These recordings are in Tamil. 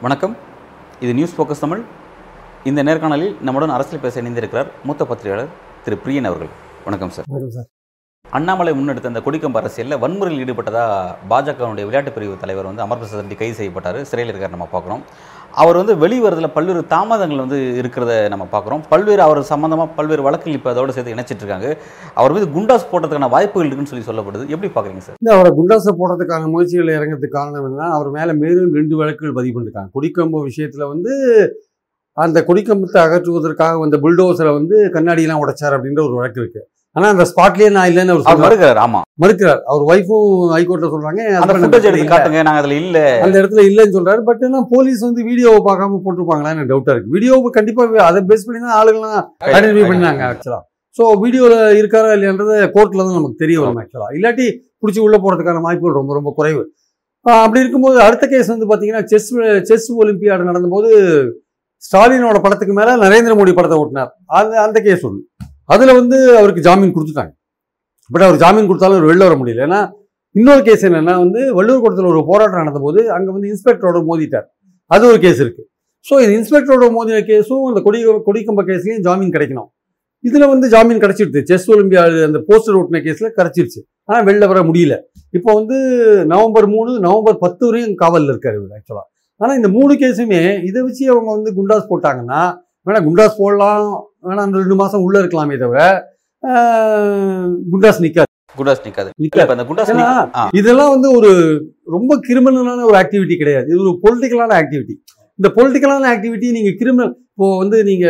வணக்கம். இது நியூஸ் ஃபோக்கஸ் தமிழ் இந்த நேர்காணலில் நம்முடன் அரசியல் பேச இணைந்திருக்கிறார் மூத்த பத்திரிகையாளர் திரு பிரியன் அவர்கள். வணக்கம் சார். வணக்கம் சார். அண்ணாமலை முன்னெடுத்த இந்த கொடிக்கம்பு அரசியலில் வன்முறையில் ஈடுபட்டதா பாஜகவுடைய விளையாட்டு பிரிவு தலைவர் வந்து அமர் பிரசாத் ரெட்டி கைது செய்யப்பட்டார். சிறையில் இருக்கார் நம்ம பார்க்குறோம். அவர் வந்து வெளிவரதில் பல்வேறு தாமதங்கள் வந்து இருக்கிறத நம்ம பார்க்குறோம். பல்வேறு அவர் சம்மந்தமாக பல்வேறு வழக்குகள் இப்போ அதோடு சேர்த்து இணைச்சிட்டு இருக்காங்க அவர் மீது குண்டாஸ் போடுறதுக்கான வாய்ப்புகள் இருக்குன்னு சொல்லி சொல்லப்படுது. எப்படி பார்க்குறீங்க சார்? இல்லை அவரை குண்டாசை போடுறதுக்கான முயற்சிகள் இறங்கிறதுக்கு காரணம் என்னன்னா அவர் மேலே மேலும் ரெண்டு வழக்குகள் பதிவு பண்ணிருக்காங்க. குடிக்கம்பு விஷயத்தில் வந்து அந்த குடிக்கம்பத்தை அகற்றுவதற்காக வந்த புல்டோசரை வந்து கண்ணாடியெல்லாம் உடைச்சார் அப்படின்ற ஒரு வழக்கு இருக்குது ஆனால் அந்த ஸ்பாட்லேயே நான் இல்லைன்னு அவர் மறுக்கிறார் ஆமாம் மறுக்கிறார். அவர் ஒய்ஃபும் ஹைகோர்ட்டில் சொல்றாங்க காட்டுங்க நாங்கள் அதில் இல்லை. அந்த இடத்துல இல்லைன்னு சொல்றாரு பட் ஆனால் போலீஸ் வந்து வீடியோவை பார்க்காம போட்டிருப்பாங்களா எனக்கு டவுட்டா இருக்கு. வீடியோவை கண்டிப்பா அதை பேஸ் பண்ணி தான் ஆளுங்களாம் ஐடென்டிஃபை பண்ணாங்க ஆக்சுவலா ஸோ வீடியோவில் இருக்காரா இல்லையான்றது கோர்ட்டில் தான் நமக்கு தெரிய வரும் ஆக்சுவலாக இல்லாட்டி பிடிச்சி உள்ளே போகிறதுக்கான வாய்ப்புகள் ரொம்ப ரொம்ப குறைவு. ஆஹ் அப்படி இருக்கும்போது அடுத்த கேஸ் வந்து பார்த்தீங்கன்னா செஸ் செஸ் ஒலிம்பியாடு நடந்தபோது ஸ்டாலினோட படத்துக்கு மேலே நரேந்திர மோடி படத்தை ஓட்டினார். அந்த அந்த கேஸ் ஒன்று அதில் வந்து அவருக்கு ஜாமீன் கொடுத்துட்டாங்க. பட் அவர் ஜாமீன் கொடுத்தாலும் அவர் வெளில வர முடியல. ஏன்னா இன்னொரு கேஸ் என்னென்னா வந்து வள்ளுவர் கூடத்தில் ஒரு போராட்டம் நடந்தபோது அங்கே வந்து இன்ஸ்பெக்டரோட மோதிட்டார். அது ஒரு கேஸ் இருக்குது ஸோ இது இன்ஸ்பெக்டரோட மோதின கேஸும் அந்த கொடி கொடிக்கம்ப கேஸ்லையும் ஜாமீன் கிடைக்கணும். இதில் வந்து ஜாமீன் கிடச்சிருச்சு. செஸ் ஒலிம்பியா அந்த போஸ்டர் ஓட்டின கேஸில் கிடைச்சிருச்சு. ஆனால் வெளில வர முடியல. இப்போ வந்து நவம்பர் மூணு நவம்பர் பத்து வரையும் காவலில் இருக்காரு இவர் ஆக்சுவலாக ஆனால் இந்த மூணு கேஸுமே இதை வச்சு அவங்க வந்து குண்டாஸ் போட்டாங்கன்னா வேணா குண்டாஸ் போடலாம் வேணா அந்த ரெண்டு மாதம் உள்ளே இருக்கலாமே தவிர குண்டாஸ் நிற்காது குண்டாஸ் நிற்காது நிற்காது அந்த குண்டாஸ். இதெல்லாம் வந்து ஒரு ரொம்ப கிரிமினலான ஒரு ஆக்டிவிட்டி கிடையாது. இது ஒரு பொலிட்டிக்கலான ஆக்டிவிட்டி இந்த பொலிட்டிக்கலான ஆக்டிவிட்டி நீங்க கிரிமினல் இப்போ வந்து நீங்க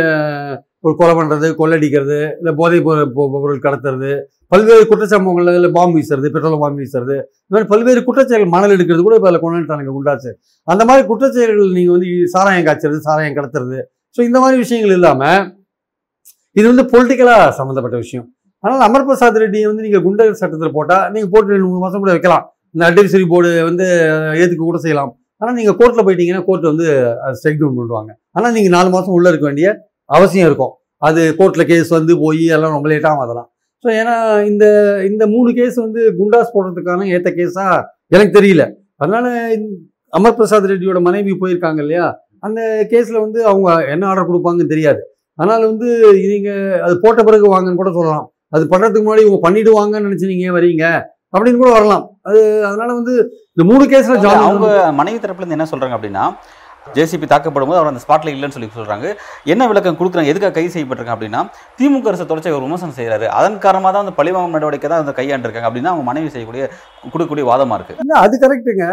ஒரு கொலை பண்றது கொள்ளடிக்கிறது இல்லை போதைப் பொருள் கடத்துறது பல்வேறு குற்றச்சம்பவங்கள்ல இல்லை பாம்பு வீசுறது பெட்ரோல் பாம்பு வீசுறது இந்த மாதிரி பல்வேறு குற்றச்செயல்கள் மணல் எடுக்கிறது கூட இப்போ அதில் கொண்டாட்டானுங்க குண்டாச்சு அந்த மாதிரி குற்றச்செயல்கள் நீங்கள் வந்து சாராயம் காய்ச்சறது சாராயம் கடத்துறது. ஸோ இந்த மாதிரி விஷயங்கள் இல்லாமல் இது வந்து பொலிட்டிக்கலாக சம்மந்தப்பட்ட விஷயம். ஆனால் அமர் பிரசாத் ரெட்டியை வந்து நீங்கள் குண்டர் சட்டத்தில் போட்டால் நீங்கள் போட்டு ரெண்டு மூணு மாதம் கூட வைக்கலாம். இந்த அட்வைசரி போர்டு வந்து ஏற்றுக்க கூட செய்யலாம். ஆனால் நீங்கள் கோர்ட்டில் போயிட்டீங்கன்னா கோர்ட் வந்து ஸ்ட்ரைக் டவுன் பண்ணுவாங்க ஆனால் நீங்கள் நாலு மாதம் உள்ளே இருக்க வேண்டிய அவசியம் இருக்கும். அது கோர்ட்டில் கேஸ் வந்து போய் எல்லாம் ரொம்ப லேட்டாக அதெல்லாம் ஸோ ஏன்னா இந்த இந்த மூணு கேஸ் வந்து குண்டாஸ் போடுறதுக்கான ஏற்ற கேஸாக எனக்கு தெரியல. அதனால் அமர் பிரசாத் ரெட்டியோட மனைவி போயிருக்காங்க இல்லையா? அந்த கேஸில் வந்து அவங்க என்ன ஆர்டர் கொடுப்பாங்கன்னு தெரியாது. அதனால வந்து நீங்கள் அது போட்ட பிறகு வாங்கன்னு கூட சொல்லலாம். அது பண்ணுறதுக்கு முன்னாடி இவங்க பண்ணிடுவாங்கன்னு நினச்சி நீங்கள் வரீங்க? அப்படின்னு கூட வரலாம். அது அதனால வந்து இந்த மூணு கேஸில் அவங்க மனைவி தரப்புல இருந்து என்ன சொல்றாங்க அப்படின்னா ஜேசிபி தாக்கப்படும் போது அவர் அந்த ஸ்பாட்ல இல்லைன்னு சொல்லி சொல்றாங்க. என்ன விளக்கம் கொடுக்குறாங்க? எதுக்காக கைது செய்யப்பட்டிருக்காங்க அப்படின்னா திமுக அரசு தொடர்ச்சி ஒரு விமர்சனம் செய்யறாரு அதன் காரணமாக தான் அந்த பழிவாங்கும் நடவடிக்கை தான் அந்த கையாண்டிருக்காங்க அப்படின்னா அவங்க மனைவி செய்யக்கூடிய கொடுக்கக்கூடிய வாதமா இருக்கு. இல்ல அது கரெக்டுங்க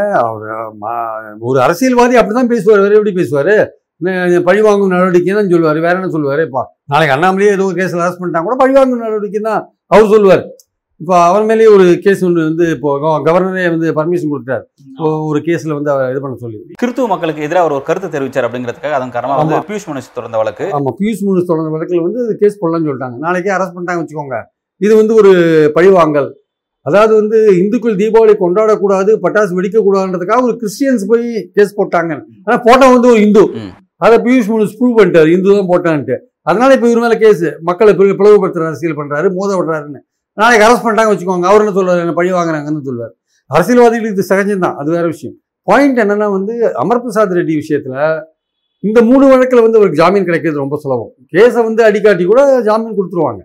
ஒரு அரசியல்வாதி அப்படிதான் பேசுவார். வேற எப்படி பேசுவாரு? பழிவாங்கும் நடவடிக்கை தான் சொல்லுவார். வேற என்ன சொல்லுவாரு? இப்போ நாளைக்கு அண்ணாமலையே ஏதோ ஒரு கேஸ் அரெஸ்ட் பண்ணிட்டாங்க கூட பழிவாங்கும் நடவடிக்கை தான் அவர் சொல்லுவார். இப்போ அவர் மேலேயே ஒரு கேஸ் ஒன்று வந்து இப்போ கவ- கவர்னரே வந்து பர்மிஷன் கொடுத்தார் இப்போ ஒரு கேஸ்ல வந்து அவர் இது பண்ண சொல்லி. கிறித்துவ மக்களுக்கு எதிராக அவர் ஒரு கருத்து தெரிவிச்சார் அப்படிங்கிறதுக்காக அதன் காரணமாக வந்து. பியூஷ் மனுஷ் தொடர்ந்த வழக்கு. ஆமா பியூஷ் முனு தொடர்ந்த வழக்கில் வந்து கேஸ் போடலாம்னு சொல்லிட்டாங்க. நாளைக்கே அரெஸ்ட் பண்ணிட்டாங்க வச்சுக்கோங்க. இது வந்து ஒரு பழிவாங்கல் அதாவது வந்து இந்துக்கள் தீபாவளி கொண்டாடக்கூடாது பட்டாசு வெடிக்கக்கூடாதுன்றதுக்காக ஒரு கிறிஸ்டியன்ஸ் போய் கேஸ் போட்டாங்க. ஆனா போட்டா வந்து ஒரு இந்து. அதை பியூஷ் முனு ப்ரூவ் பண்ணிட்டார். இந்து தான் போட்டான்ட்டு. அதனால இப்போ இவர் மேலே கேஸ் மக்களை பிளவு- பிளவுபடுத்துற அரசியல் பண்ணுறாரு மோத விடுறாருன்னு. நாளைக்கு அரெஸ்ட் பண்ணிட்டாங்க வச்சுக்கோங்க. அவர் என்ன சொல்வார் என்ன பழி வாங்குறாங்கன்னு சொல்வார் அரசியல்வாதிகளுக்கு இது சகஜம்தான். அது வேற விஷயம். பாயிண்ட் என்னன்னா வந்து அமர் பிரசாத் ரெட்டி விஷயத்துல இந்த மூணு வழக்கில் வந்து அவருக்கு ஜாமீன் கிடைக்கிறது ரொம்ப சுலபம். கேஸை வந்து அடிக்காட்டி கூட ஜாமீன் கொடுத்துருவாங்க.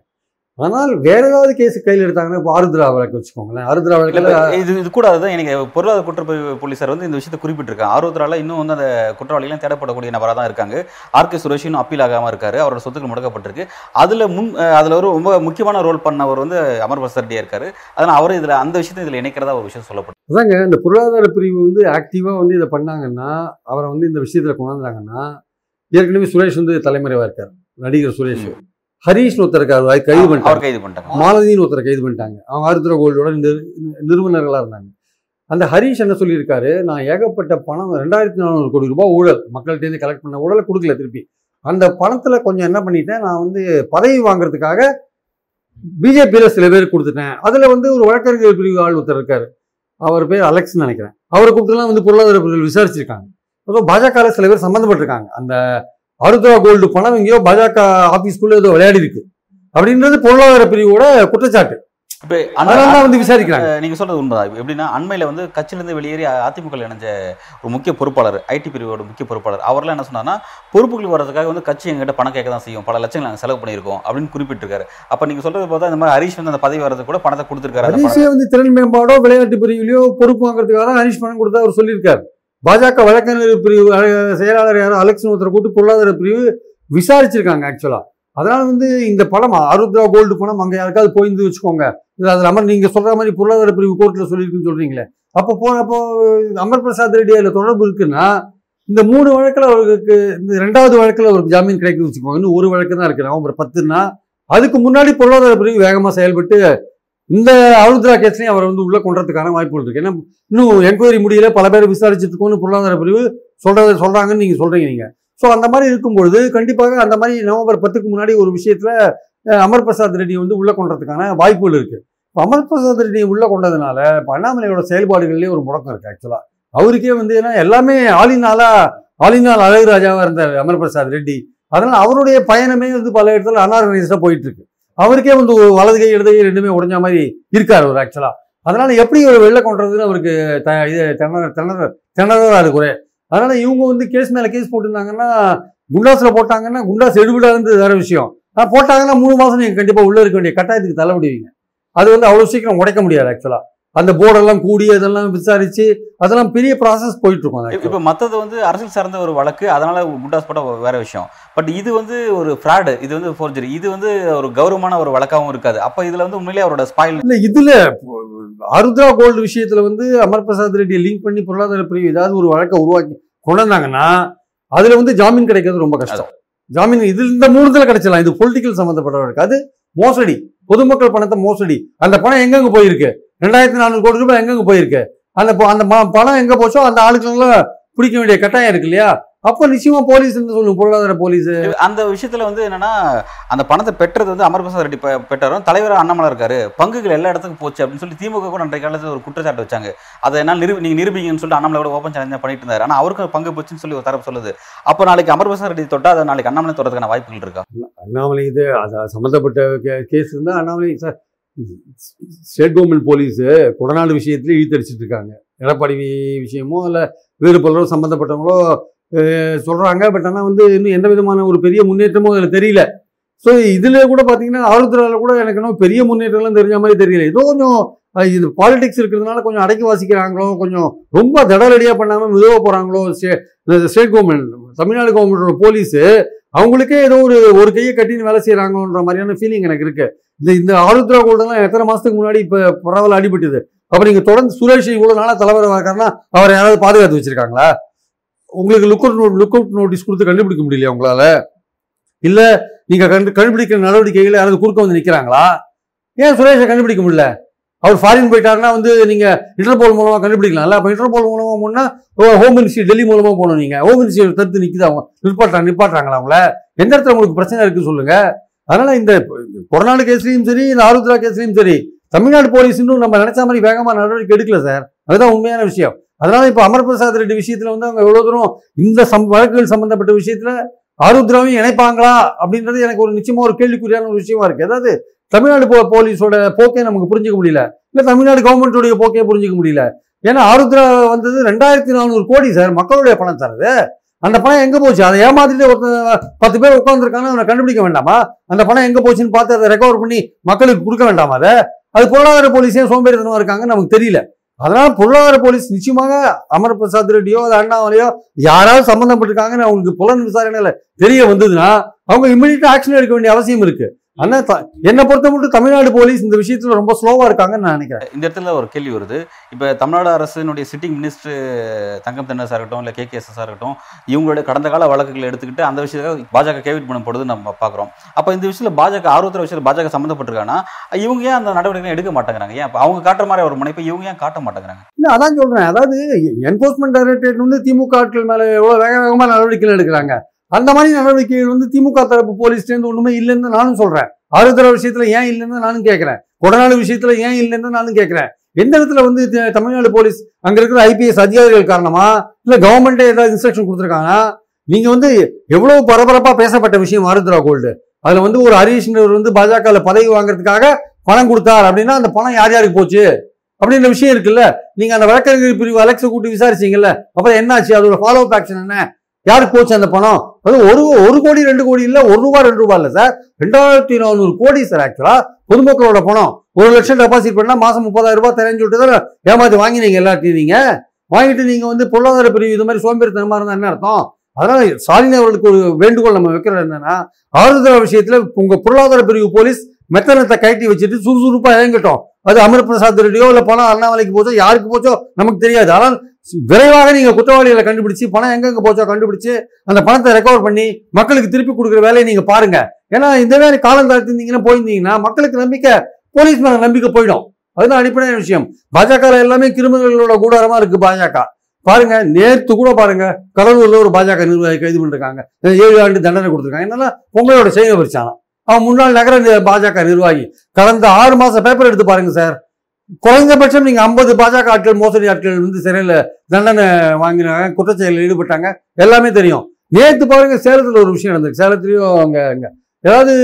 ஆனால் வேற ஏதாவது கேஸ் கையில் எடுத்தாங்கன்னா இப்போ ஆருத்ரா வழக்கு வச்சுக்கோங்களேன். ஆருத்ரா வழக்கில் இது இது கூட அதுதான் எனக்கு பொருளாதார குற்றப்பிரிவு போலீசார் வந்து இந்த விஷயத்தை குறிப்பிட்டிருக்காங்க. ஆர்வத்தரால இன்னும் வந்து அந்த குற்றவாளிகளும் தேடப்படக்கூடிய நபராக தான் இருக்காங்க. ஆர் கே சுரேஷ் இன்னும் அப்பீல் ஆகாம இருக்காரு. அவரோட சொத்துக்கள் முடக்கப்பட்டிருக்கு. அதுல முன் அதுல ஒரு ரொம்ப முக்கியமான ரோல் பண்ணவர் வந்து அமர் பிரசாரடியா இருக்காரு. அதனால அவர் இதுல அந்த விஷயத்தை இதுல இணைக்கிறதா ஒரு விஷயம் சொல்லப்படும் அதாங்க இந்த பொருளாதார பிரிவு வந்து ஆக்டிவாக வந்து இதை பண்ணாங்கன்னா அவரை வந்து இந்த விஷயத்தில் கொண்டாந்தாங்கன்னா ஏற்கனவே சுரேஷ் வந்து தலைமறைவாக இருக்கார். நடிகர் சுரேஷ். ஹரீஷ் ஒருத்தர் அவர் கைது பண்ணிட்டாங்க. கைது பண்ணிட்டாங்க. மாலதின்னு ஒருத்தரை கைது பண்ணிட்டாங்க. அவங்க ஆருத்ரா கோல்டோட நிறு- நிறுவனர்களாக இருந்தாங்க. அந்த ஹரீஷ் என்ன சொல்லியிருக்காரு? நான் ஏகப்பட்ட பணம் ரெண்டாயிரத்தி நானூறு கோடி ரூபாய் ஊழல் மக்கள்கிட்டேருந்து கலெக்ட் பண்ண ஊழலை கொடுக்கல திருப்பி. அந்த பணத்தில் கொஞ்சம் என்ன பண்ணிட்டேன் நான் வந்து பதவி வாங்குறதுக்காக பிஜேபியில் சில பேர் கொடுத்துட்டேன். அதில் வந்து ஒரு வழக்கறிஞர் பிரிவு ஆள் ஒருத்தர் இருக்காரு. அவர் பேர் அலெக்ஸ்னு நினைக்கிறேன். அவரை கூப்பிட்டுலாம் வந்து பொருளாதார பிரிவில் விசாரிச்சிருக்காங்க. அதுவும் பாஜக சில பேர் சம்மந்தப்பட்டிருக்காங்க. அந்த ஆருத்ரா கோல்டு பணம் எங்கேயோ பாஜக ஆபீஸ்க்குள்ள ஏதோ விளையாடி இருக்கு அப்படின்றது பொருளாதார பிரிவோட குற்றச்சாட்டு. வந்து விசாரிக்கிறாங்க. நீங்க சொல்றது உண்மைதான். எப்படின்னா அண்மையில வந்து கட்சியிலிருந்து வெளியேறி அதிமுக இணைஞ்ச ஒரு முக்கிய பொறுப்பாளர் ஐடி பிரிவோட முக்கிய பொறுப்பாளர் அவர்லாம் என்ன சொன்னார்னா பொறுப்புகள் வர்றதுக்காக வந்து கட்சி எங்கிட்ட பணம் கேட்க தான் செய்யும். பல லட்சங்கள் நாங்கள் செலவு பண்ணியிருக்கோம் அப்படின்னு குறிப்பிட்டிருக்காரு. அப்ப நீங்க சொல்றது பார்த்தா இந்த மாதிரி ஹரிஷ் வந்து அந்த பதவி வர்றதுக்கு கூட பணத்தை கொடுத்துருக்காரு. ஹரிஷே வந்து திறன் மேம்பாடோ விளையாட்டு பிரிவிலையோ பொறுப்பு வாங்குறதுக்காக தான் ஹரிஷ் பணம் கொடுத்தா அவர் சொல்லியிருக்காரு. பாஜக வழக்கறிஞர் பிரிவு செயலாளர் யாரும் அலெக்ஷன் ஒருத்தரை கூட்டு பொருளாதார பிரிவு விசாரிச்சிருக்காங்க ஆக்சுவலாக அதனால வந்து இந்த பணம் ஆருத்ரா கோல்டு பணம் அங்கே யாருக்காவது போயிருந்து வச்சுக்கோங்க. இது அது அமர் நீங்கள் சொல்கிற மாதிரி பொருளாதார பிரிவு கோர்ட்டில் சொல்லியிருக்குன்னு சொல்கிறீங்களே அப்போ போனப்போ அமர் பிரசாத் ரெட்டி அதில் தொடர்பு இருக்குன்னா இந்த மூணு வழக்கில் அவருக்கு இந்த ரெண்டாவது வழக்கில் அவருக்கு ஜாமீன் கிடைக்குது வச்சுக்கோங்க. இன்னும் ஒரு வழக்கு தான் இருக்கு. நவம்பர் பத்துன்னா அதுக்கு முன்னாடி பொருளாதார பிரிவு வேகமாக செயல்பட்டு இந்த ஆருத்ரா கேஸ்லையும் அவரை வந்து உள்ள கொண்டதுக்கான வாய்ப்புகள் இருக்கு. ஏன்னா இன்னும் என்கொயரி முடியல பல பேர் விசாரிச்சுட்டு இருக்கோம்னு பொருளாதார பிரிவு சொல்றத சொல்றாங்கன்னு நீங்க சொல்றீங்க நீங்க. ஸோ அந்த மாதிரி இருக்கும்பொழுது கண்டிப்பாக அந்த மாதிரி நவம்பர் பத்துக்கு முன்னாடி ஒரு விஷயத்துல அமர் பிரசாத் ரெட்டி வந்து உள்ள கொண்டதுக்கான வாய்ப்புகள் இருக்கு. அமர் பிரசாத் ரெட்டி உள்ள கொண்டதுனால அண்ணாமலையோட செயல்பாடுகள்லயே ஒரு முடக்கம் இருக்கு ஆக்சுவலா அவருக்கே வந்து ஏன்னா எல்லாமே ஆளினாலா ஆளினால் அழகுராஜாவா இருந்தார் அமர் பிரசாத் ரெட்டி. அதனால அவருடைய பயணமே வந்து பல இடத்துல அனார்கனைஸ்டா போயிட்டு இருக்கு. அவருக்கே வந்து வலது கை இடது கை ரெண்டுமே உடஞ்ச மாதிரி இருக்கார் அவர் ஆக்சுவலா அதனால எப்படி இவர் வெளில கொண்டுறதுன்னு அவருக்கு த இது திணற திணற திணறதாக இருக்கு அதனால் அதனால இவங்க வந்து கேஸ் மேல கேஸ் போட்டிருந்தாங்கன்னா குண்டாஸ்ல போட்டாங்கன்னா குண்டாஸ் எடுபடாதுன்றது வேற விஷயம். ஆனால் போட்டாங்கன்னா மூணு மாசம் நீங்க கண்டிப்பா உள்ள இருக்க வேண்டிய கட்டாயத்துக்கு தள்ளப்படுவீங்க. அது வந்து அவ்வளவு சீக்கிரம் உடைக்க முடியாது ஆக்சுவலா அந்த போர்டெல்லாம் கூடி அதெல்லாம் விசாரிச்சு அதெல்லாம் பெரிய ப்ராசஸ் போயிட்டு இருக்கும் இப்போ மத்தது வந்து அரசியல் சார்ந்த ஒரு வழக்கு அதனால குண்டாஸ் போட்ட வேற விஷயம். பட் இது வந்து ஒரு ஃப்ராடு இது வந்து ஃபோர்ஜரி இது வந்து ஒரு கௌரவமான ஒரு வழக்காகவும் இருக்காது. அப்ப இதுல வந்து உண்மையிலேயே அவரோட ஸ்பாயில் இல்ல இதுல ஆருத்ரா கோல்டு விஷயத்துல வந்து அமர் பிரசாத் ரெட்டியை லிங்க் பண்ணி பொருளாதார பிரிவு ஏதாவது ஒரு வழக்கை உருவாக்கி கொண்டு வந்தாங்கன்னா அதுல வந்து ஜாமீன் கிடைக்கிறது ரொம்ப கஷ்டம். ஜாமீன் இது இந்த மூணுத்துல கிடைச்சிடலாம். இது பொலிட்டிக்கல் சம்பந்தப்பட்ட வழக்கு அது மோசடி. பொதுமக்கள் பணத்தை மோசடி. அந்த பணம் எங்கெங்க போயிருக்கு? ரெண்டாயிரத்தி நானூறு கோடி ரூபாய் எங்கெங்க போயிருக்கு? அந்த அந்த பணம் எங்க போச்சோ அந்த ஆளுக்கெல்லாம் பிடிக்க வேண்டிய கட்டாயம் இருக்கு இல்லையா? அப்ப நிச்சயமா போலீஸ் சொல்லுங்க பொருளாதார போலீஸ். அந்த விஷயத்துல வந்து என்னன்னா அந்த பணத்தை பெற்றது வந்து அமர் பிரசாத் ரெட்டி பெற்றாரும் தலைவர் அண்ணாமலை இருக்காரு. பங்குகள் எல்லா இடத்துக்கும் போச்சு அப்படின்னு சொல்லி திமுக கூட அன்றைய காலத்துல ஒரு குற்றச்சாட்டு வச்சாங்க. அதை என்னால் நிரூபி நீங்க நிரூபிங்கன்னு சொல்லிட்டு அண்ணாமலை கூட ஓப்பன் சேலஞ்ச் பண்ணிட்டு இருந்தாரு. ஆனா அவருக்கும் பங்கு போச்சுன்னு சொல்லி ஒரு தரப்பு சொல்லுது. அப்போ நாளைக்கு அமர் பிரசாத் ரெட்டி தொட்டா அதை நாளைக்கு அண்ணாமலை தொடுறதுக்கான வாய்ப்புகள் இருக்கா? அண்ணாமலை இது அது சம்மந்தப்பட்ட கேஸ் இருந்தால் Annamalai sir state government police Kodanad விஷயத்துல இழுத்தடிச்சிட்டு இருக்காங்க. எடப்பாடி விஷயமோ இல்லை வேறு பலரோ சம்மந்தப்பட்டவங்களோ சொல்கிறாங்க பட் ஆனால் வந்து இன்னும் எந்த விதமான ஒரு பெரிய முன்னேற்றமோ அதில் தெரியல. ஸோ இதில் கூட பார்த்தீங்கன்னா ஆளுத்துறையில் கூட எனக்கு இன்னும் பெரிய முன்னேற்றம்லாம் தெரிஞ்ச மாதிரி தெரியல. ஏதோ கொஞ்சம் இது பாலிடிக்ஸ் இருக்கிறதுனால கொஞ்சம் அடக்கி வாசிக்கிறாங்களோ கொஞ்சம் ரொம்ப தடலடியாக பண்ணாமல் மெதுவாக போகிறாங்களோ ஸ்டேட் கவர்மெண்ட் தமிழ்நாடு கவர்மெண்டோட போலீஸு அவங்களுக்கே ஏதோ ஒரு ஒரு கையை கட்டின்னு வேலை செய்கிறாங்களோன்ற மாதிரியான ஃபீலிங் எனக்கு இருக்குது இந்த இந்த ஆருத்ரா கோல்டெல்லாம் எத்தனை மாதத்துக்கு முன்னாடி இப்போ பரவல் அடிபட்டுது. அப்போ நீங்கள் தொடர்ந்து சுரேஷ் இவ்வளோ நாளாக தலைவராக இருக்காருன்னா அவரை யாராவது பாதுகாத்து வச்சுருக்காங்களா? உங்களுக்கு look out look out notice கொடுத்து கண்டுபிடிக்க முடியலையா உங்களால்? இல்லை நீங்கள் கண்டு கண்டுபிடிக்கிற நடவடிக்கைகளை யாராவது குறுக்க வந்து நிற்கிறாங்களா ஏன் சுரேஷை கண்டுபிடிக்க முடியல? அவர் ஃபாரின் போயிட்டாருன்னா வந்து நீங்கள் இன்டர்போல் மூலமா கண்டுபிடிக்கலாம்ல அப்போ இன்டர்போல் மூலமாக போனால் ஹோம் மினிஸ்ட்ரி டெல்லி மூலமாக போகணும் நீங்கள் ஹோம் மினிஸ்ட்ரி தடுத்து நிற்கிது அவங்க? நிற்பாட்டாங்க நிப்பாட்டுறாங்களா அவங்கள? எந்த இடத்துல உங்களுக்கு பிரச்சனை இருக்குன்னு சொல்லுங்கள் அதனால இந்த கொரநாடு கேஸ்லயும் சரி இந்த ஆருத்ரா கேஸ்லயும் சரி தமிழ்நாடு போலீஸ் இன்னும் நம்ம நினைச்ச மாதிரி வேகமா நடவடிக்கை எடுக்கல சார். அதுதான் உண்மையான விஷயம். அதனால இப்ப அமர் பிரசாத் ரெட்டி விஷயத்துல வந்து அவங்க எவ்வளவு தூரம் இந்த சம் வழக்குகள் சம்பந்தப்பட்ட விஷயத்துல ஆருத்ராவையும் இணைப்பாங்களா அப்படின்றது எனக்கு ஒரு நிச்சயமா ஒரு கேள்விக்குறியான ஒரு விஷயமா இருக்கு. அதாவது தமிழ்நாடு போ போலீஸோட போக்கே நமக்கு புரிஞ்சுக்க முடியல. இல்ல தமிழ்நாடு கவர்மெண்ட்டோடைய போக்கே புரிஞ்சுக்க முடியல. ஏன்னா ஆருத்ரா வந்தது ரெண்டாயிரத்தி நானூறு கோடி சார் மக்களுடைய பணம் சார் அது. அந்த பணம் எங்கே போச்சு? அதை ஏமாத்திட்டு ஒருத்தன் பத்து பேர் உட்காந்துருக்காங்க அவனை கண்டுபிடிக்க வேண்டாமா? அந்த பணம் எங்கே போச்சுன்னு பார்த்து அதை ரெக்கவர் பண்ணி மக்களுக்கு கொடுக்க வேண்டாமா அதை? அது பொருளாதார போலீஸே சோம்பேறித்தனமாக இருக்காங்க நமக்கு தெரியல. அதனால பொருளாதார போலீஸ் நிச்சயமாக அமர் பிரசாத் ரெட்டியோ அது அண்ணாமலையோ யாராவது சம்மந்தப்பட்டிருக்காங்கன்னு அவங்களுக்கு புலன் விசாரணையில் தெரிய வந்ததுன்னா அவங்க இம்மிடியா ஆக்ஷன் எடுக்க வேண்டிய அவசியம் இருக்குது ஆனா என்னை பொறுத்த மட்டும் தமிழ்நாடு போலீஸ் இந்த விஷயத்துல ரொம்ப ஸ்லோவா இருக்காங்கன்னு நான் நினைக்கிறேன். இந்த இடத்துல ஒரு கேள்வி வருது. இப்போ தமிழ்நாடு அரசினுடைய சிட்டிங் மினிஸ்டர் தங்கம் தென்னரசா இருக்கட்டும் இல்லை கே கே இருக்கட்டும் இவங்களுடைய கடந்த கால வழக்குகளை எடுத்துக்கிட்டு அந்த விஷயத்துக்காக பாஜக கேவிட் பண்ணப்படுது நம்ம பார்க்குறோம். அப்போ இந்த விஷயத்தில் பாஜக ஆர்வத்தர விஷயத்தில் பாஜக சம்மந்தப்பட்டிருக்காங்கன்னா இவங்க ஏன் அந்த நடவடிக்கை எடுக்க மாட்டேங்கிறாங்க? ஏன் அவங்க காட்டுற மாதிரி ஒரு முனைப்பை இவங்க ஏன் காட்ட மாட்டேங்கிறாங்க? இல்ல அதான் சொல்றேன். அதாவது என்போர்ஸ்மெண்ட் டைரக்டரேட் வந்து திமுக ஆட்கள் மேல எவ்வளவு வேக வேகமா நடவடிக்கைகள் எடுக்கிறாங்க? அந்த மாதிரி நடவடிக்கைகள் வந்து திமுக தரப்பு போலீஸ்லேருந்து ஒன்றுமே இல்லைன்னு நானும் சொல்கிறேன் ஆறுதர விஷயத்தில் ஏன் இல்லைன்னு நானும் கேட்குறேன். கொடநாடு விஷயத்தில் ஏன் இல்லைன்னு நானும் கேட்குறேன். எந்த இடத்துல வந்து த- தமிழ்நாடு போலீஸ் அங்கே இருக்கிற ஐபிஎஸ் அதிகாரிகள் காரணமா இல்லை கவர்மெண்ட்டே ஏதாவது இன்ஸ்ட்ரக்ஷன் கொடுத்துருக்காங்க நீங்கள் வந்து எவ்வளோ பரபரப்பாக பேசப்பட்ட விஷயம் ஆருத்ரா கோல்டு. அதில் வந்து ஒரு ஹரீஷ்ன்றவர் வந்து பாஜக பதவி வாங்குறதுக்காக பணம் கொடுத்தார் அப்படின்னா அந்த பணம் யார் யாருக்கு போச்சு? அப்படின்ற விஷயம் இருக்குல்ல. நீங்கள் அந்த வழக்கறிஞர் பிரிவு அலெக்ஸை கூட்டி விசாரிச்சீங்கல்ல அப்புறம் என்னாச்சு? அதோட ஃபாலோ அப் ஆக்ஷன் என்ன? யாருக்கு போச்சு அந்த பணம்? அது ஒரு ஒரு கோடி ரெண்டு கோடி இல்லை ஒரு ரூபா ரெண்டு ரூபா இல்லை சார். ரெண்டாயிரத்தி நானூறு கோடி சார் ஆக்சுவலாக பொதுமக்களோட பணம். ஒரு லட்சம் டெபாசிட் பண்ணால் மாதம் முப்பதாயிரம் ரூபாய் தரேன்னு சொல்லிட்டு தான் ஏமாத்தி வாங்கினீங்க எல்லாத்தையும் நீங்கள் வாங்கிட்டு நீங்கள் வந்து பொருளாதார பிரிவு இது மாதிரி சோம்பேறித்தனமா இருந்தால் என்ன அர்த்தம்? அதனால் ஸ்டாலின் அவர்களுக்கு ஒரு வேண்டுகோள் நம்ம வைக்கிறது என்னன்னா ஆறுதல் விஷயத்தில் உங்கள் பொருளாதார பிரிவு போலீஸ் மெத்தனத்தை கட்டி வச்சுட்டு சுறுசுறுப்பாக இறங்கட்டும். அது அமிர் பிரசாத் ரெட்டியோ இல்லை பணம் அண்ணாமலைக்கு போச்சோ யாருக்கு போச்சோ நமக்கு தெரியாது. ஆனால் விரைவாக நீங்கள் குற்றவாளிகளை கண்டுபிடிச்சி பணம் எங்கெங்க போச்சோ கண்டுபிடிச்சு அந்த பணத்தை ரெக்கவர் பண்ணி மக்களுக்கு திருப்பி கொடுக்குற வேலையை நீங்கள் பாருங்க. ஏன்னா இந்த மாதிரி காலம் தாழ்த்திருந்தீங்கன்னா போயிருந்தீங்கன்னா மக்களுக்கு நம்பிக்கை போலீஸ் மேல நம்பிக்கை போயிடும். அதுதான் அடிப்படையான விஷயம். பாஜக எல்லாமே கிரிமினல்களோட கூடாரமா இருக்கு பாஜக. பாருங்க நேற்று கூட பாருங்க கடலூர்ல ஒரு பாஜக நிர்வாகி கைது பண்ணிருக்காங்க. ஏழு ஆண்டு தண்டனை கொடுத்துருக்காங்க. என்னன்னா பொங்கலோட செய்ய வச்சானா அவன் முன்னாள் நகர பாஜக நிர்வாகி கடந்த ஆறு மாசம் பேப்பர் எடுத்து பாருங்க சார் குறைந்தபட்சம் நீங்க ஐம்பது பாஜக ஆட்கள் மோசடி ஆட்கள் வந்து சிறையில தண்டனை வாங்கினாங்க குற்றச்செயலில் ஈடுபட்டாங்க. எல்லாமே தெரியும். நேத்து பாருங்க சேலத்துல ஒரு விஷயம் நடந்திருக்கு. சேலத்துலேயும் அங்க அங்க. ஏதாவது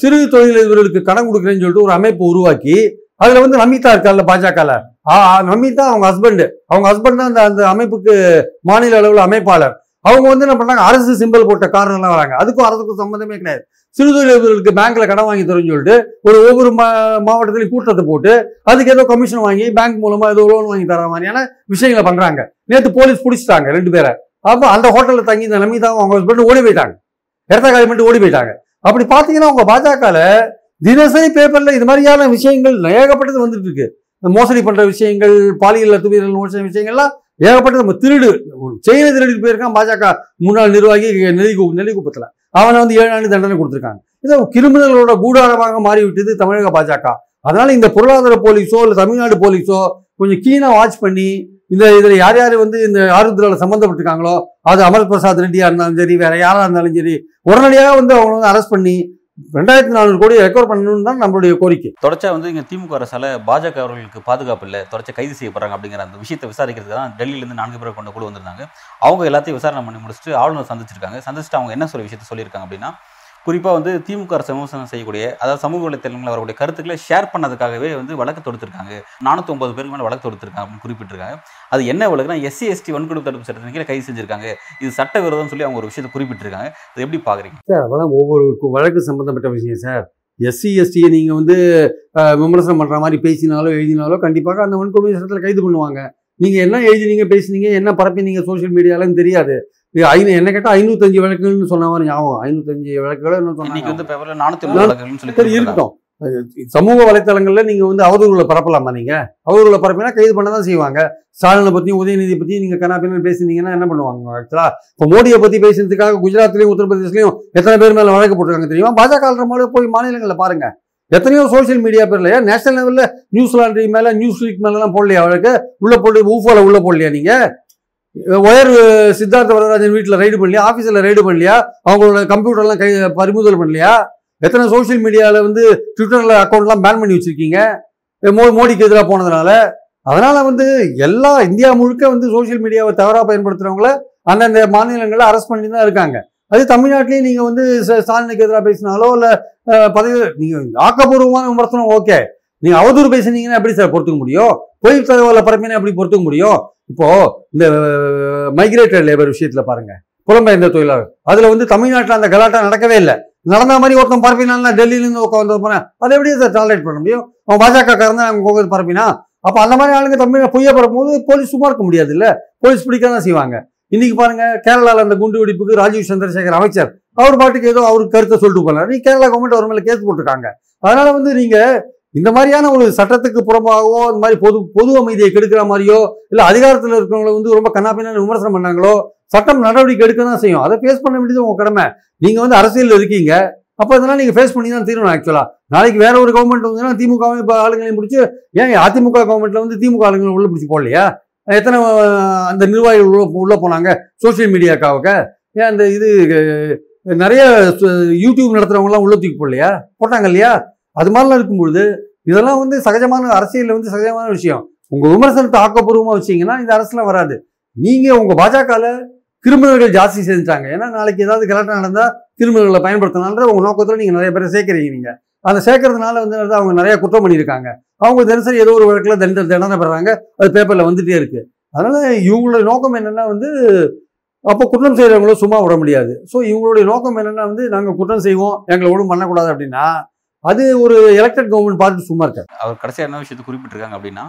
சிறு தொழிலதிபர்களுக்கு கடன் கொடுக்குறேன்னு சொல்லிட்டு ஒரு அமைப்பு உருவாக்கி அதுல வந்து நமிதா இருக்கார்ல பாஜகல. நமிதா அவங்க ஹஸ்பண்ட் அவங்க ஹஸ்பண்ட் தான் அந்த அந்த அமைப்புக்கு மாநில அளவில் அமைப்பாளர். அவங்க வந்து என்ன பண்ணாங்க அரசு சிம்பல் போட்ட காரணம் எல்லாம் வராங்க. அதுக்கும் அரசுக்கும் சம்மந்தமே கிடையாது. சிறுதொழிலர்களுக்கு பேங்க்ல கடன் வாங்கி தரும்னு சொல்லிட்டு ஒரு ஒவ்வொரு மா மாவட்டத்திலையும் கூட்டத்தை போட்டு அதுக்கு ஏதோ கமிஷன் வாங்கி பேங்க் மூலமா ஏதோ லோன் வாங்கி தர மாதிரியான விஷயங்களை பண்றாங்க. நேற்று போலீஸ் பிடிச்சிட்டாங்க ரெண்டு பேரை. அப்போ அந்த ஹோட்டலில் தங்கி இந்த நமிதாவும் அவங்க ஹஸ்பண்ட் ஓடி போயிட்டாங்க. இடத்த காலி பண்ணிட்டு ஓடி போயிட்டாங்க. அப்படி பாத்தீங்கன்னா உங்க பாஜகல தினசரி பேப்பர்ல இது மாதிரியான விஷயங்கள் ஏகப்பட்டது வந்துட்டு இருக்கு. மோசடி பண்ற விஷயங்கள் பாலியல் அத்துமீறல் மோசடி விஷயங்கள்லாம் ஏகப்பட்டது நம்ம திருடு ஒரு செயினை போயிருக்கான் பாஜக முன்னாள் நிர்வாகி நெல்லிகு நெல்லிக்குப்பத்துல அவனை வந்து ஏழு ஆண்டு தண்டனை கொடுத்துருக்காங்க. இது கிரிமினலோட கூடாரமாக மாறிவிட்டது தமிழக பாஜக. அதனால இந்த பொருளாதார போலீஸோ இல்லை தமிழ்நாடு போலீஸோ கொஞ்சம் கீனாக வாட்ச் பண்ணி இந்த இதில் யார் யார் வந்து இந்த ஆர்வத்தில் சம்மந்தப்பட்டிருக்காங்களோ அது அமர் பிரசாத் ரெட்டியாக இருந்தாலும் சரி வேற யாராக இருந்தாலும் சரி உடனடியாக வந்து அவங்க வந்து அரெஸ்ட் பண்ணி ரெண்டாயிரத்தி நானூறு கோடி ரெக்கவர் பண்ணணும்னு தான் நம்மளுடைய கோரிக்கை. தொடர்ச்சியா வந்து இங்க திமுக அரசால பாஜக அவர்களுக்கு பாதுகாப்பு இல்லை தொடர்ச்சி கைது செய்யப்படுறாங்க அப்படிங்கிற அந்த விஷயத்தை விசாரிக்கிறதுக்கு தான் டெல்லியில இருந்து நான்கு பேரை கொண்ட குழு வந்திருந்தாங்க. அவங்க எல்லாத்தையும் விசாரணை பண்ணி முடிச்சுட்டு ஆளுநர் சந்திச்சிருக்காங்க. சந்திச்சுட்டு அவங்க என்ன சொல்ல விஷயத்த சொல்லியிருக்காங்க அப்படின்னா குறிப்பாக வந்து திமுக அரசு விமர்சனம் செய்யக்கூடிய அதாவது சமூக வலைத்தளங்களில் வரக்கூடிய கருத்துக்களை ஷேர் பண்ணதுக்காகவே வந்து வழக்கு தொடுத்திருக்காங்க. நானூற்றி ஒன்பது பேருக்கு மேலே வழக்கு தொடுத்திருக்காங்க அப்படின்னு குறிப்பிட்டிருக்காங்க. அது என்ன வழக்குனா எஸ்சி எஸ்டி வன்கொடுமை தடுப்பு சட்டத்தின் கீழே கைது செஞ்சிருக்காங்க. இது சட்டவிரோதம் சொல்லி அவங்க ஒரு விஷயத்தை குறிப்பிட்டிருக்காங்க. அது எப்படி பார்க்குறீங்க? சார் அதெல்லாம் ஒவ்வொரு வழக்கு சம்மந்தப்பட்ட விஷயம் சார். எஸ்சி எஸ்டியை நீங்கள் வந்து விமர்சனம் பண்ணுற மாதிரி பேசினாலோ எழுதினாலோ கண்டிப்பாக அந்த வன்கொடுமை சட்டத்தில் கைது பண்ணுவாங்க. நீங்கள் என்ன எழுதினீங்க பேசுனீங்க என்ன பரப்பினீங்க சோஷியல் மீடியாலன்னு தெரியாது. ஐநூ என்ன கேட்டால் ஐநூத்தஞ்சு வழக்குகள்னு சொன்ன மாதிரி ஞாபகம் ஐநூத்தஞ்சு என்ன இன்னைக்கு சொன்னாங்க சரி. இருக்கட்டும். சமூக வலைத்தளங்கள்ல நீங்க வந்து அவதூறுகளை பரப்பலாமா நீங்க? அவதூறுகளை பரப்பினா கைது பண்ண தான் செய்வாங்க. ஸ்டாலினை பத்தியும் உதயநிதி பத்தியும் நீங்க கனாப்பின்னு பேசுனீங்கன்னா என்ன பண்ணுவாங்க? ஆக்சுவலா இப்போ மோடியை பத்தி பேசுறதுக்காக குஜராத்லயும் உத்தரப்பிரதேஷ்லயும் எத்தனை பேர் மேல வழக்கு போட்டிருக்காங்க தெரியுமா? பாஜக போய் மாநிலங்களில் பாருங்க. எத்தனையோ சோஷியல் மீடியா பேர்ல நேஷனல் லெவலில் நியூஸ் லாண்ட்ரி மேலே நியூஸ் வீக் மேலெலாம் போடலையா அவளுக்கு? உள்ளே போட்டு ஊஃபோவில் உள்ளே போடலையா நீங்கள் ஒயர் சித்தார்த்த வரதராஜன் வீட்டில் ரைடு பண்ணலையா? ஆஃபீஸில் ரைடு பண்ணலையா? அவங்களோட கம்ப்யூட்டர்லாம் கை பறிமுதல் பண்ணலையா? எத்தனை சோஷியல் மீடியாவில் வந்து ட்விட்டரில் அக்கௌண்ட்லாம் பேன் பண்ணி வச்சுருக்கீங்க? மோ மோடிக்கு எதிராக போனதுனால? அதனால் வந்து எல்லா இந்தியா முழுக்க வந்து சோஷியல் மீடியாவை தவறாக பயன்படுத்துகிறவங்கள அந்தந்த மாநிலங்களில் அரெஸ்ட் பண்ணி தான் இருக்காங்க. அது தமிழ்நாட்டிலையும் நீங்கள் வந்து ச- ஸ்டாலினுக்கு எதிராக பேசினாலோ இல்லை பதவி நீங்கள் ஆக்கப்பூர்வமான விமர்சனம் ஓகே. நீங்கள் அவதூறு பேசுனீங்கன்னா எப்படி சார் பொறுத்துக்க முடியும்? பொய் தகவலை பரப்பினா எப்படி பொறுத்துக்க முடியும்? இப்போ இந்த மைக்ரேட்டட் லேபர் விஷயத்தில் பாருங்க. புலம்பெயர்ந்த தொழிலாளர். அதில் வந்து தமிழ்நாட்டில் அந்த கலாட்டா நடக்கவே இல்லை. நடந்த மாதிரி ஒருத்தன் பரப்பினால டெல்லியிலேருந்து உட்காந்து போனேன் அதை எப்படி சார் டாலரேட் பண்ண முடியும்? அவன் பாஜக காரன் அவங்க உட்காந்து பரப்பினா அப்போ அந்த மாதிரி ஆளுங்க தமிழ் பொய்ய பரப்பும்போது போலீஸ் சும்மா இருக்க முடியாது இல்லை போலீஸ் பிடிக்க தான் செய்வாங்க. இன்னைக்கு பாருங்க கேரளால அந்த குண்டு வெடிப்புக்கு ராஜீவ் சந்திரசேகர் அமைச்சர் அவர் பாட்டுக்கு ஏதோ அவருக்கு கருத்தை சொல்லிட்டு போகலாம் நீ கேரளா கவர்மெண்ட் அவர் மேலே கேஸ் போட்டிருக்காங்க. அதனால வந்து நீங்க இந்த மாதிரியான ஒரு சட்டத்துக்கு புறம்பாகவோ இந்த மாதிரி பொது பொது அமைதியை கெடுக்கிற மாதிரியோ இல்ல அதிகாரத்தில் இருக்கிறவங்களை வந்து ரொம்ப கண்ணாப்பின விமர்சனம் பண்ணாங்களோ சட்டம் நடவடிக்கை எடுக்க தான் செய்யும். அதை ஃபேஸ் பண்ண வேண்டியது உங்க கடமை. நீங்க வந்து அரசியல் இருக்கீங்க. அப்போ இதெல்லாம் நீங்க ஃபேஸ் பண்ணி தான் தீரணும் ஆக்சுவலா நாளைக்கு வேற ஒரு கவர்மெண்ட் வந்துன்னா திமுக இப்போ ஆளுங்களையும் பிடிச்சி ஏன் அதிமுக கவர்மெண்ட்ல வந்து திமுக ஆளுங்களை உள்ள பிடிச்சி போடலையா? எத்தனை அந்த நிர்வாகிகள் உள்ள உள்ளே போனாங்க? சோஷியல் மீடியாக்காவுக்க ஏன் அந்த இது நிறைய யூடியூப் நடத்துகிறவங்களாம் உள்ள தூக்கி போடலையா? போட்டாங்க இல்லையா? அது மாதிரிலாம் இருக்கும்பொழுது இதெல்லாம் வந்து சகஜமான அரசியலில் வந்து சகஜமான விஷயம். உங்கள் விமர்சனத்தை ஆக்கப்பூர்வமாக வச்சிங்கன்னா இந்த அரசுலாம் வராது. நீங்கள் உங்கள் பாஜகவில் கிரிமினல்கள் ஜாஸ்தி செஞ்சுட்டாங்க ஏன்னா நாளைக்கு ஏதாவது கலெக்டர் நடந்தால் கிரிமினல்களை பயன்படுத்தலான்ற உங்கள் நோக்கத்தில் நீங்கள் நிறைய பேரை சேர்க்குறீங்க நீங்கள் அதை சேர்க்கறதுனால வந்து என்னது, அவங்க நிறைய குற்றம் பண்ணியிருக்காங்க. அவங்க தினசரி ஏதோ ஒரு வழக்கில் தண்ட தண்டனை பெறாங்க. அது பேப்பரில் வந்துட்டே இருக்கு. அதனால இவங்களோட நோக்கம் என்னன்னா வந்து அப்போ குற்றம் செய்கிறவங்களும் சும்மா விட முடியாது. ஸோ இவங்களுடைய நோக்கம் என்னன்னா வந்து நாங்கள் குற்றம் செய்வோம் எங்களை ஒன்றும் பண்ணக்கூடாது அப்படின்னா அது ஒரு எலெக்டட் கவர்மெண்ட் பார்த்துட்டு சும்மா இருக்காது. அவர் கடைசியாக என்ன விஷயத்தை குறிப்பிட்டிருக்காங்க அப்படின்னா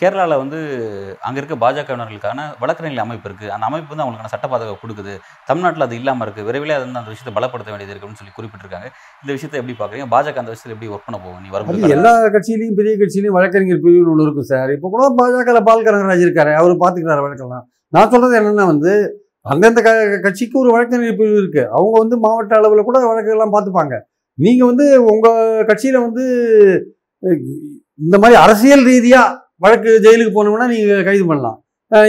கேரளாவில் வந்து அங்கே இருக்க பாஜகவினர்களுக்கான வழக்கறிஞர் அமைப்பு இருக்குது அந்த அமைப்பு வந்து அவங்களுக்கான சட்ட பாதுகாப்பு கொடுக்குது. தமிழ்நாட்டில் அது இல்லாமல் இருக்குது விரைவில் அது வந்து அந்த விஷயத்தை பலப்படுத்த வேண்டியது இருக்குன்னு சொல்லி குறிப்பிட்டிருக்காங்க. இந்த விஷயத்தை எப்படி பார்க்குறீங்க? பாஜக அந்த விஷயத்தில் எப்படி ஒர்க் பண்ண போகும் நீ வரும் எல்லா கட்சியிலையும் பெரிய கட்சியிலையும் வழக்கறிஞர் பிரிவு ஒன்று இருக்கும் சார். இப்போ கூட பாஜக பால் கனகராஜ் இருக்காரு அவர் பார்த்துக்கிறாரு வழக்கெல்லாம். நான் சொல்கிறது என்னென்னா வந்து அந்தந்த க கட்சிக்கு ஒரு வழக்கறிஞர் பிரிவு இருக்குது அவங்க வந்து மாவட்ட அளவில் கூட வழக்கெல்லாம் பார்த்துப்பாங்க நீங்கள் வந்து உங்கள் கட்சியில் வந்து இந்த மாதிரி அரசியல் ரீதியாக வழக்கு ஜெயிலுக்கு போனோம்னா நீங்கள் கைது பண்ணலாம்.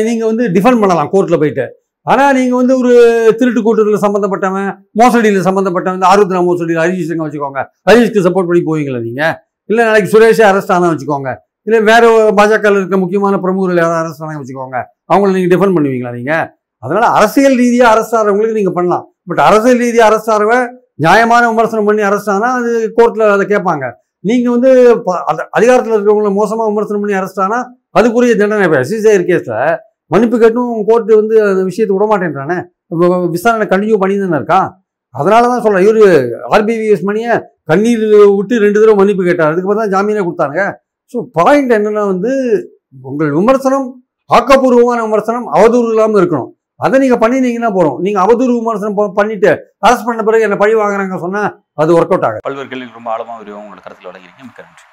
நீங்கள் வந்து டிஃபெண்ட் பண்ணலாம் கோர்ட்டில் போயிட்டு. ஆனால் நீங்கள் வந்து ஒரு திருட்டு கூட்டத்தில் சம்மந்தப்பட்டவன் மோசடியில் சம்மந்தப்பட்டவன் இந்த ஆருத்ரா மோசடியில் ஹரிஷ் வச்சுக்கோங்க. ஹரிஜிஷ்க்கு சப்போர்ட் பண்ணி போவீங்களா நீங்கள் இல்லை நாளைக்கு சுரேஷே அரெஸ்ட் ஆனால் வச்சுக்கோங்க. இல்லை வேறு பாஜகவில் இருக்க முக்கியமான பிரமுகர்கள் யாராவது அரெஸ்ட் ஆனால் வச்சுக்கோங்க. அவங்கள நீங்கள் டிஃபெண்ட் பண்ணுவீங்களா நீங்கள் அதனால் அரசியல் ரீதியாக அரெஸ்ட் ஆகிறவங்களுக்கு நீங்கள் பண்ணலாம். பட் அரசியல் ரீதியாக அரெஸ்ட் ஆகிறவன் நியாயமான விமர்சனம் பண்ணி அரெஸ்ட் ஆனால் அது கோர்ட்டில் அதை கேட்பாங்க. நீங்கள் வந்து ப- அதிகாரத்தில் இருக்கிறவங்கள மோசமாக விமர்சனம் பண்ணி அரெஸ்ட் ஆனா அதுக்குரிய தண்டனை இப்போ எஸ்சிசேர் கேஸில் மன்னிப்பு கேட்டும் கோர்ட்டு வந்து அந்த விஷயத்தை விட மாட்டேன்றானே? விசாரணை கண்டினியூ பண்ணி தானே இருக்கான் அதனால தான் சொல்கிறேன் இவர் ஆர்பிவிஎஸ் மணியை கண்ணீர் விட்டு ரெண்டு தடவை மன்னிப்பு கேட்டார். அதுக்கப்புறம் தான் ஜாமீனே கொடுத்தாங்க ஸோ பாயிண்ட் என்னென்னா வந்து உங்கள் விமர்சனம் ஆக்கப்பூர்வமான விமர்சனம் அவதூறு இல்லாமல் இருக்கணும். அதை நீங்க பண்ணினீங்கன்னா போகிறோம் நீங்கள் அவதூறு விமர்சனம் பண்ணிட்டு அரசு பண்ண பிறகு என்ன பழி வாங்குறாங்க சொன்னா அது ஒர்க் அவுட் ஆகும் பல்வேறு கேள்வி ரொம்ப ஆழமாக உங்களோட கருத்தில் வழங்கிருக்கீங்க மிக்க நன்றி.